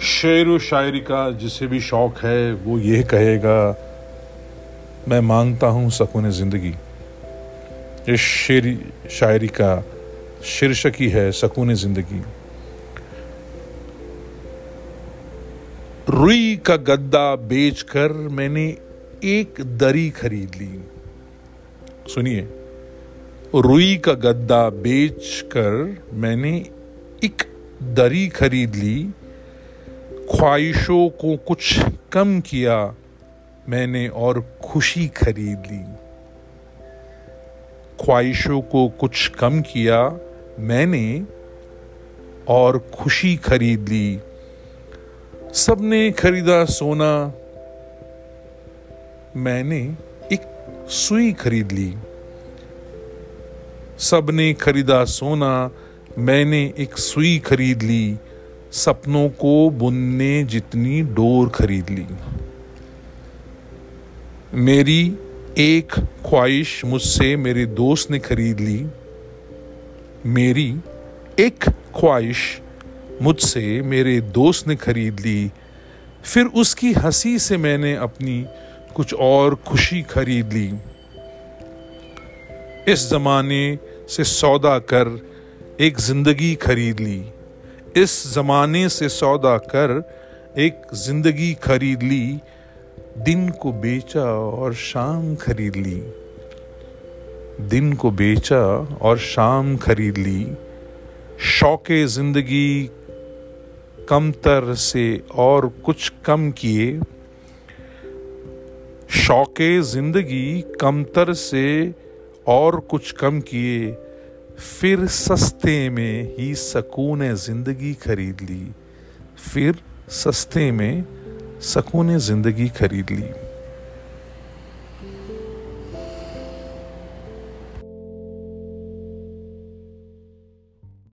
शेर शायरी का जिसे भी शौक है, वो ये कहेगा, मैं माँगता हूँ सकून ज़िंदगी। इस शेरी शायरी का शीर्षक ही है सकून ज़िंदगी। रुई का गद्दा बेचकर मैंने एक दरी खरीद ली। सुनिए। रुई का गद्दा बेच कर मैंने एक दरी खरीद ली। ख्वाहिशों को कुछ कम किया, मैंने और खुशी खरीद ली। ख्वाहिशों को कुछ कम किया, मैंने और खुशी खरीद ली। सबने खरीदा सोना, मैंने सुई खरीद ली। सबने खरीदा सोना, मैंने एक सुई खरीद ली। सपनों को बुनने जितनी डोर खरीद ली। मेरी एक ख्वाहिश मुझसे मेरे दोस्त ने खरीद ली। मेरी एक ख्वाहिश मुझसे मेरे दोस्त ने खरीद ली। फिर उसकी हँसी से मैंने अपनी कुछ और खुशी खरीद ली। इस जमाने से सौदा कर एक ज़िंदगी खरीद ली। इस जमाने से सौदा कर एक ज़िंदगी खरीद ली। दिन को बेचा और शाम खरीद ली। दिन को बेचा और शाम खरीद ली। शौके ज़िंदगी कमतर से और कुछ कम किए। शौके ज़िंदगी कमतर से और कुछ कम किए, फिर सस्ते में ही सकून ज़िंदगी खरीद ली, फिर सस्ते में सकून ज़िंदगी खरीद ली।